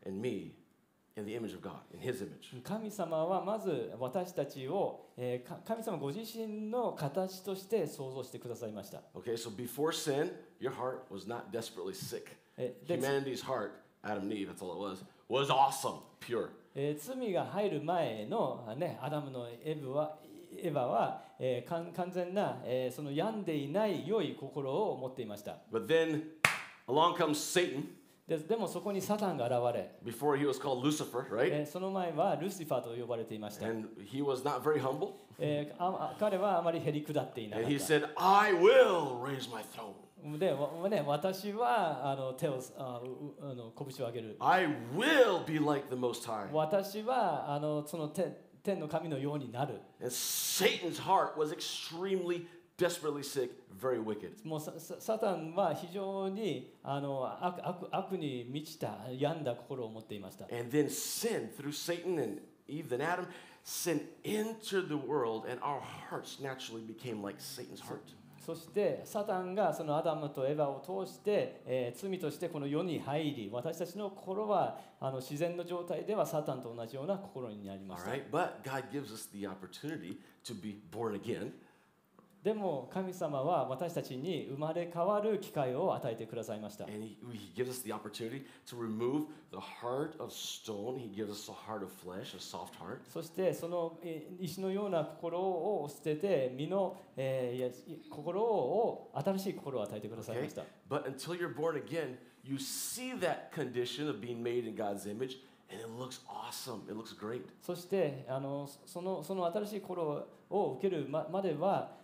and me in the image of God, in His image. 神様はまず私たちを、えーか神様ご自身の形として創造してくださいました。Okay, so before sin, your heart was not desperately sick. Humanity's heart, Adam and Eve, that's all it was, was awesome, pure. えー罪が入る前の、あね、アダムのエブはエヴァは、えー完完全な、えーその病んでいない良い心を持っていました。But then along comes Satan. ででもそこにサタンが現れ、Before he was called Lucifer, right? えーその前はルシファーと呼ばれていました。And he was not very humble. 彼はあまりへり下っていなか And っ he た。said, I will raise my throne. で、わね、私はあの手をあうあの拳を上げる。I will be like the Most High. 私はあのその天天の神のようになる。And Satan's heart was extremely, desperately sick, very wicked. もうサタンは非常にあの悪悪悪に満ちた病んだ心を持っていました。And then sin, through Satan and Eve, then Adam, sin entered the world, and our hearts naturally became like Satan's heart. そしてサタンがそのアダムとエヴァを通して、えー罪としてこの世に入り私たちの心はあの自然の状態ではサタンと同じような心になります。でも神様は私たちに生まれ変わる機会を与えてくださいました。And he, he gives us the opportunity to remove the heart of stone. He gives us a heart of flesh, a soft heart. そしてそのえー石のような心を捨てて身の、えー心を新しい心を与えてくださいました。But until you're born again, you see that condition of being made in God's image, and it looks awesome. It looks great. そしてあのそのその新しい心を受けるままでは、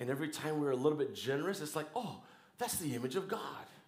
And every time we're a little bit generous, it's like, oh, that's the image of God.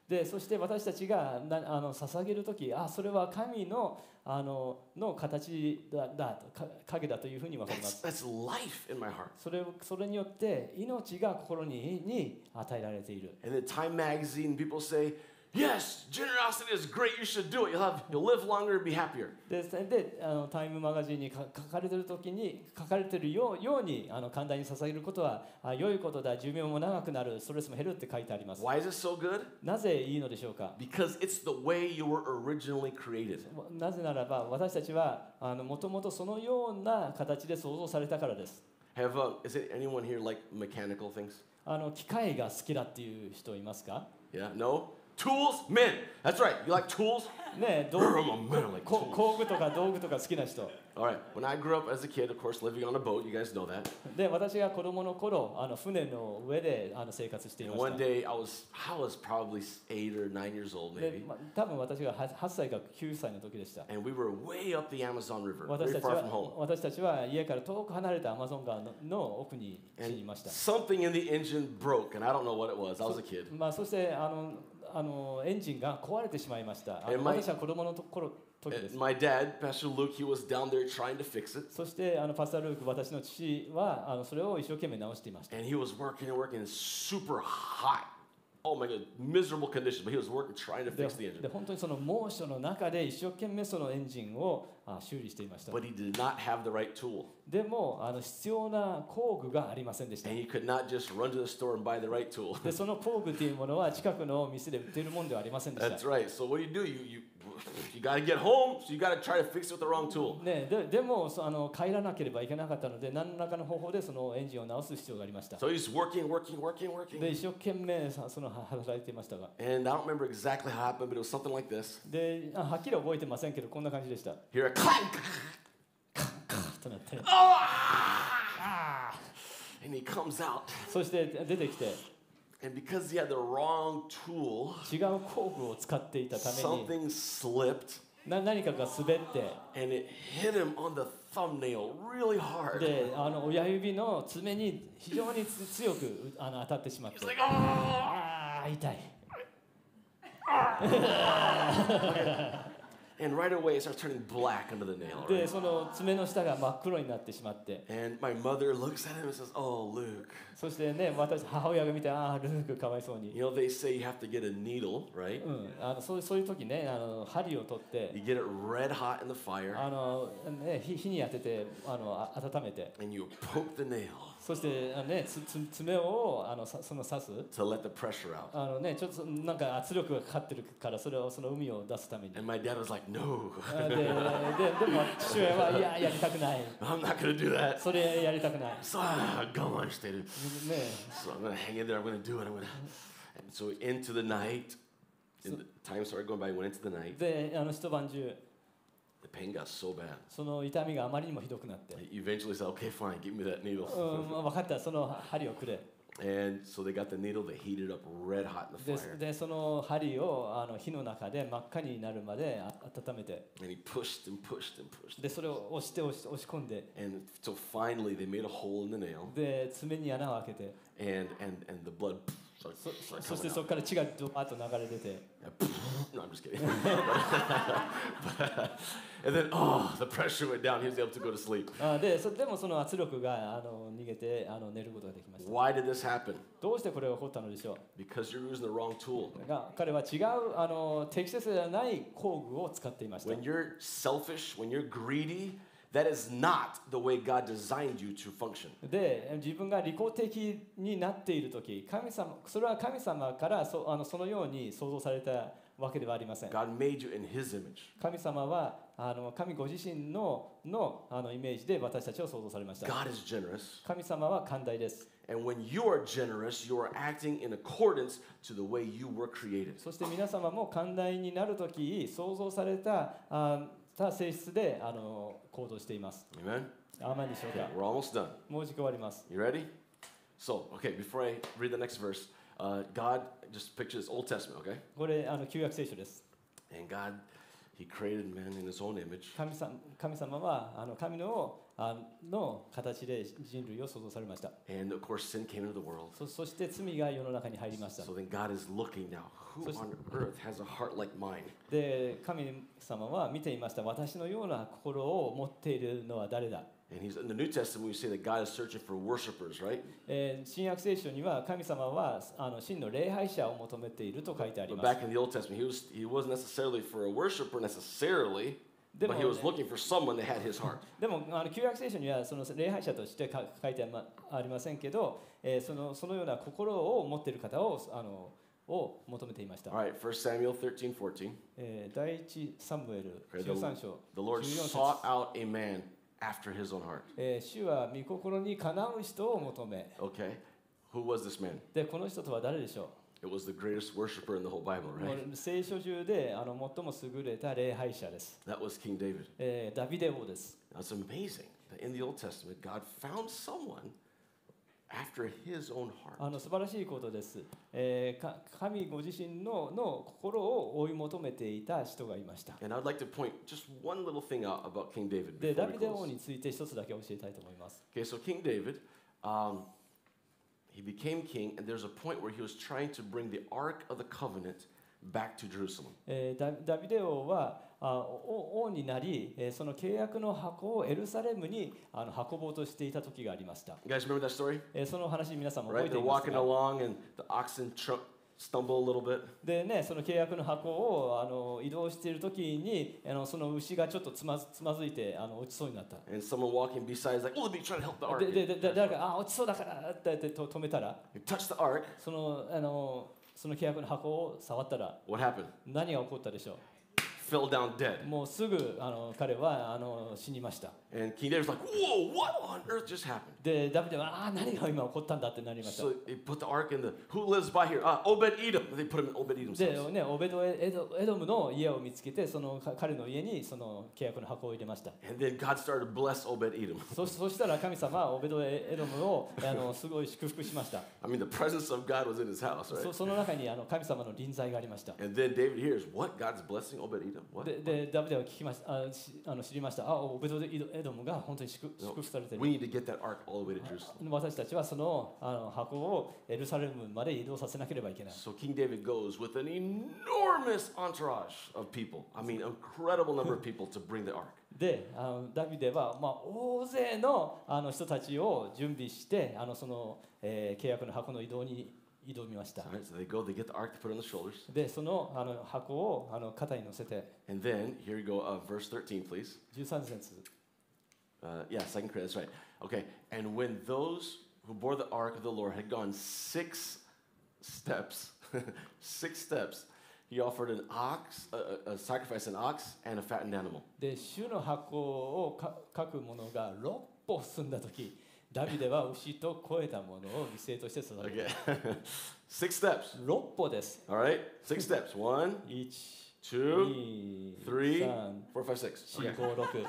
でそして私たちがなあの捧げる時あそれは神のあのの形だだとか影だというふうに分かりま That's, す that's life in my heart. それをそれによって命が心にに与えられている And then Time Magazine, people say, yes, generosity is great. You should do it. You'll have you'll live longer and be happier. でであのタイムマガジンにか書かれている時に書かれているようようにあの神田に捧げることはあ良いことだ寿命も長くなるストレスも減るって書いてあります Why is it so good? なぜいいのでしょうか Because it's the way you were originally created. なぜならば私たちはもともとそのような形で創造されたからです Have uh, is it anyone here like mechanical things? あの機械が好きだっていう人いますか Yeah, no. Tools, men. That's right. You like tools? ねえ道 I'm 具 a man. I like こ tools. 工具とか道具とか好きな人 All right. When I grew up as a kid, of course, living on a boat, you guys know that. で私が子供の頃あの船の上であの生活してい And まし one た day, I was I was probably eight or nine years old, で maybe. ま多分私が 8, 8歳か9歳の時でした And we were way up the Amazon River, 私 very たち far は from home. 私たちは家から遠く離れたアマゾン川のの奥に地にい And ました something in the engine broke, and I don't know what it was. I was a kid. まあ、そしてあの あのエンジンが壊れてしまいましたあの my- 私は子供のと頃時です my dad, Pastor Luke, he was down there trying to fix it. そしてあのパスタルーク私の父はあのそれを一生懸命直していました And he was working and working in super hot, oh my god, miserable condition. But he was working, trying to で fix the engine. で本当にその猛暑の中で一生懸命そのエンジンをあ修理していました But he did not have the right tool. でもあの必要な工具がありませんでした And he could not just run to the store and buy the right tool. でその工具というものは近くの店で売っているものではありませんでし That's た right. So what do you do? You you you got to get home, so you got to try to fix it with the wrong tool. ね、ででもそあの帰らなければいけなかったので何らかの方法でそのエンジンを直す必要がありました So he's working, working, working, working. で一生懸命さその働いていましたが And I don't remember exactly how it happened, but it was something like this. であはっきり覚えてませんけどこんな感じでした Here a clank, となって and he comes out. そして出てきて違う工具を使っていたために何かが滑って、あの親指の爪に非常に強くあの当たってしまった、痛い。And right away it starts turning black under the nail. で Right? その爪の下が真っ黒になってしまって And my mother looks at him and says, Oh, Luke. そしてね私母親が見てああルークかわいそうに You know, they say you have to get a needle, right? うん、あのそうそういう時ねあの針を取って You get it red hot in the fire あの、ね、火火に当ててあのあ温めて and you poke the nail そしてあの、ね、つつ爪をあのさその刺す to let the pressure out. あの、ね、ちょっとなんか圧力がかかってるからそれをその海を出すために And my dad was like, No, あでででも父親はいややりたくない I'm not to do that. それやりたくない、So, ah, come on, stay there. ね、So I'm to hang in there. I'm to do it. I'm to. And so into the night, and the time started going by. Went into the night. であの一晩中 The pain got so bad. その痛みがあまりにもひどくなって、eventually said, Okay, fine, give me that needle. うん、分かったその針をくれ And so they got the needle. They heated up red hot in the で fire. でその針をあの火の中で真っ赤になるまであ温めて And he pushed and pushed and pushed. でそれを押して押し押し込んで And so finally, they made a hole in the nail, で爪に穴を開けて and and and the blood そしてそ.こから血がドバーッと流れ出て No, I'm just kidding. and then, oh, the pressure went down. He was able to go to sleep. あでそでもその圧力があの逃げてあの寝ることができました Why did this happen? どうしてこれが起こったのでしょ Because you're using the wrong tool. うが彼は違うあの適切ではない工具を使っていました When you're selfish, when you're greedy, that is not the way God designed you to function. で自分が利己的になっている時神様それは神様からそあのそのように創造されたわけではありません God made you in His image. 神様はあの神ご自身ののあのイメージで私たちを創造されました God is generous. 神様は寛大です And when you are generous, you are acting in accordance to the way you were created. そして皆様も寛大になるとき創造されたあた性質であの行動しています。Amen? アーマンでしょう Okay, か we're almost done. もう時間終わります。You ready? So, okay, before I read the next verse, uh, God, just picture this Old Testament, okay? これあの旧約聖書です。And God, He created man in His own image. 神様神様はあの神のあの形で人類を創造されました。And of course, sin came into the world. そそして罪が世の中に入りました。So then God is looking now who on earth has a heart like mine? で神様は見ていました。私のような心を持っているのは誰だ And He's in the New Testament, we say that God is searching for worshipers, right? えー新約聖書には神様はあの真の礼拝者を求めていると書いてあり But ます。back in the Old Testament, He, was, he wasn't necessarily for a worshiper necessarily, but He was Demo- looking for someone that had His heart. でもあの旧約聖書にはその礼拝者としてか書いてありませんけど、えーそのそのような心を持っている方をあのを求めていました。Right, 1 Samuel 13, 14. えー第一サムエル Okay, the, 13章 the Lord 14節 sought out a man after his own heart. えー主は御心にかなう人を求め Okay? Who was this man? でこの人とは誰でしょ It was the greatest worshiper in the whole Bible, right? う聖書中であの最も優れた礼拝者です、That was King David. えーダビデ王です、it's amazing in the Old Testament, God found someone after his own あ heart. の素晴らしいことです、えーか神ご自身のの心を追い求めていた人がいました And I'd like to point just one little thing out about King David で before ダ we ビデ王 close. について一つだけ教えたいと思います Okay, so King David, um, He became king, and there's a point where he was trying to bring the Ark of the Covenant back to Jerusalem. ダビデ王は王になり、その契約の箱をエルサレムに運ぼうとしていた時がありました。You guys remember that story? Right, they're walking along and the oxen stumble a little bit. でねその契約の箱をあの移動している時にあのその牛がちょっとつまずつまずいてあの落ちそうになった And someone walking beside is like, oh, me try to help the ark. でででで誰かあ落ちそうだからって言ってと止めたら He touched the ark. そのあのその契約の箱を触ったら What happened? 何が起こったでしょ Fell down dead. うもうすぐあの彼はあの死にました And King David's like, whoa, what on earth just happened? でダビデはああ何が今起こったんだってなりました So he put the ark in the, who lives by here? Uh, Obed Edom. They put him in Obed Edom's で house. ね、オベドエドエドムの家を見つけてそのか彼の家にその契約の箱を入れました And then God started to bless Obed Edom. そそしたら神様はオベドエドムをあのすごい祝福しました I mean, the presence of God was in his house, そ right? その中にあの神様の臨在がありました And then David hears, what? God's blessing Obed Edom? What? ででダビデは聞きましたあしあの知りましたあオベドエドエドムが本当に祝祝福されている We need to get that ark all the way to Jerusalem. 私たちはそのあの箱をエルサレムまで移動させなければいけない So King David goes with an enormous entourage of people. I mean, incredible number of people to bring the ark. であのダビデは、まあ、大勢のあの人たちを準備してあのその、えー契約の箱の移動に挑みました All right, so they go, they get the ark, they put it on the shoulders. でそのあの箱をあの肩に乗せて And then, here you go, uh, verse 13, please. 13節 Uh, yeah, second Corinthians, that's right. Okay, and when those who bore the ark of the Lord had gone six steps, six steps, he offered an ox, a, a, a sacrifice an ox and a fattened animal. で主の箱をか書く者が6歩進んだ時 ダビデは牛と肥えたものを犠牲として捧げ Okay, た six steps. 6歩です All right, six steps. One, 1 two, 2 three, 3 four, five, six. 4 Okay.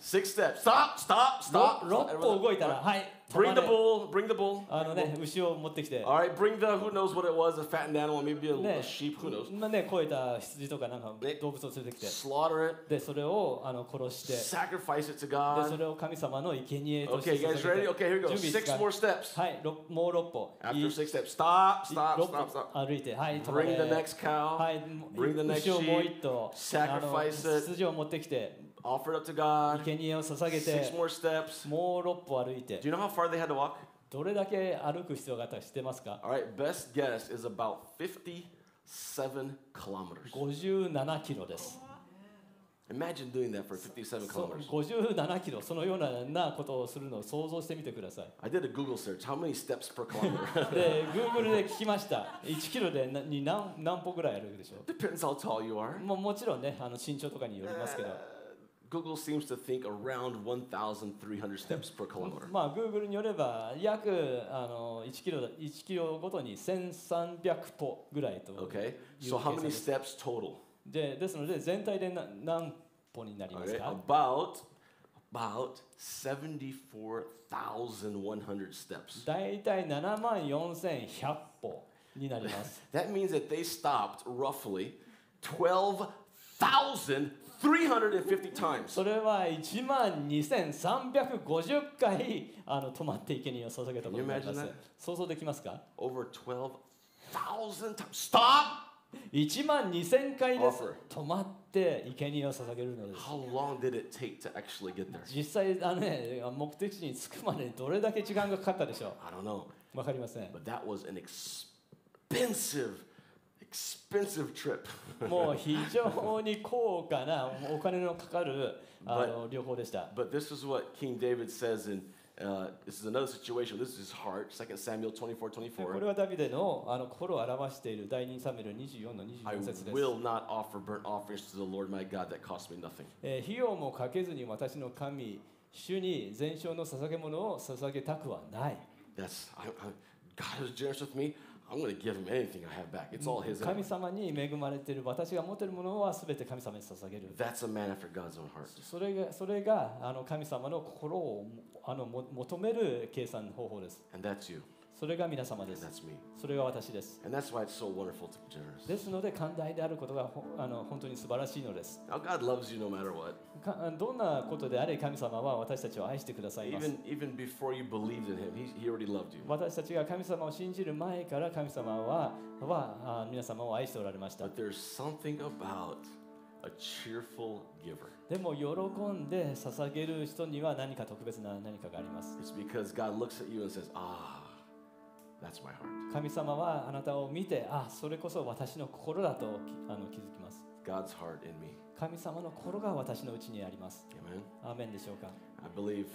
5 6 Six steps. Stop, stop, stop. 6歩動いたらはい止 Bring ま the れ bull, bring the bull. あのね牛を持ってきて All right, bring the, who knows what it was, a fattened animal, maybe a, a sheep, who knows. まあね肥えた羊とかなんかね動物を連れてきて Slaughter it, でそれをあの殺して sacrifice it to でそ God. れを神様の生贄として Okay, guys ready? て Okay, here we go. Six か more steps. はいろもう6歩 After い six steps, stop, い stop, 六 stop, 歩 stop. 歩いてはい止ま Bring the れ next cow, はい、Bring the next 牛をもう一頭 sheep, あの sacrifice it. 羊を持ってきて offer it up to God. 生贄を捧げ Six て more steps. もう6歩歩い Do て you know how far they had to walk? どれだけ歩く必要があったか知ってますか All right, best guess is about 57 kilometers. 57キロです Imagine doing that for 57そう kilometers. 57キロそのようななことをするのを想像してみてください I did a Google search. How many steps per kilometer? で Google で聞きました1キロでなに何何歩ぐらい歩くでしょ Depends how tall you are. うももちろんねあの身長とかによりますけど Google seems to think around 1,300 steps per kilometer. まあ Google によれば約あの1キロだ1キロごとに1300歩ぐらいと Okay, いう so how 計算 many です steps total? でですので全体でな何歩になりま All す right, か about about 74,100 steps. 大体7万4100歩になります。 That means that they stopped roughly 12,350 times. それは1万2350回あの止まって生贄を捧げたことになります。想像できますか Over 12,000 times. Stop! ?1 万2000回です。止まって生贄を捧げるのです。How long did it take to actually get there? 実際あの、ね、目的地に着くまでにどれだけ時間がかかったでしょ I don't know. うわかりません。But that was an expensive, expensive trip. もう非常に高価なお金のかかるあの旅行でした。But this is what King David says in uh, this is another situation. This is his heart. 2 Samuel 24, これ 24. はダビデのあの心を表している第2サムエル24の I 24節です。will not offer burnt offerings to the Lord my God that cost me nothing. えー費用もかけずに私の神主に全焼の捧げ物を捧げたくはない That's I, I, God is generous with me. 神様に恵まれてる私が持ってるものはすて神様に捧げる。それ,それがあの神様の心をあの求める計算方法です。それが皆様です。それが私です。So、ですので、寛大であることがあの本当に素晴らしいのです。You, no、どんなことであれ、神様は私たちを愛してくださいます。Even, even him, he, he 私たちが神様を信じる前から神様は,はあ皆様を愛しておられました。A cheerful giver. でも喜んで捧げる人には何か特別な何かがあります。That's my heart. 神様はあなたを見て、あ、それこそ私の心だときあの気づきます。God's heart in me. 神様の心が私のうちにあります。Amen. アーメンでしょうか I believe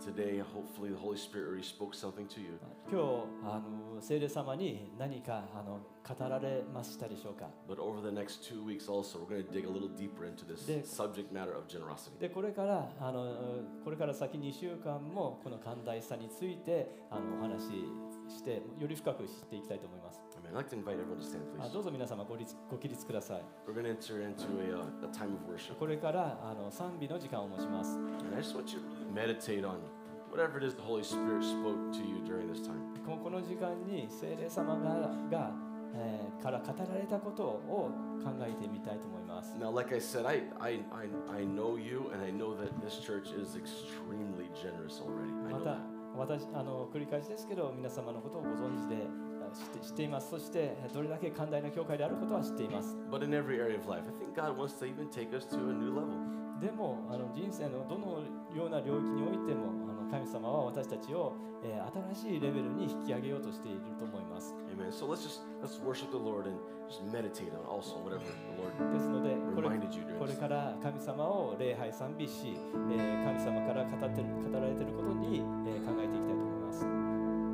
today, hopefully, the Holy Spirit already spoke something to you. 今日あの聖霊様に何かあの語られましたでしょうか But over the next two weeks, also, we're going to dig a little deeper into this De- subject matter of generosity. でこれからあのこれから先2週間もこの寛大さについてあのお話ししてより深く知っていきたいと思います Amen. I'd like to invite everyone to stand, あ please. どうぞ皆様ご立ご起立ください We're going to enter into a, uh, a time of worship. これからあの賛美の時間を持ちます And I just want you to meditate on whatever it is the Holy Spirit spoke to you during this time. このこの時間に聖霊様がが、えーから語られたことを考えてみたいと思います Now, like I said, I, I, I, I know you, and I know that this church is extremely generous already. I ま know た that. 私あの繰り返しですけど皆様のことをご存知であ知って知っています。そしてどれだけ寛大な教会であることは知っています。But in every area of life, I think God wants to even take us to a new level. でもあの人生のどのような領域においてもあの神様は私たちを、えー新しいレベルに引き上げようとしていると思います Amen. So let's just let's worship the Lord and just meditate on also whatever the Lord ですのでこれ reminded you こ during れ this. から神様を礼拝賛美し、えー神様から語ってる語られていることに、えー考えていきたいと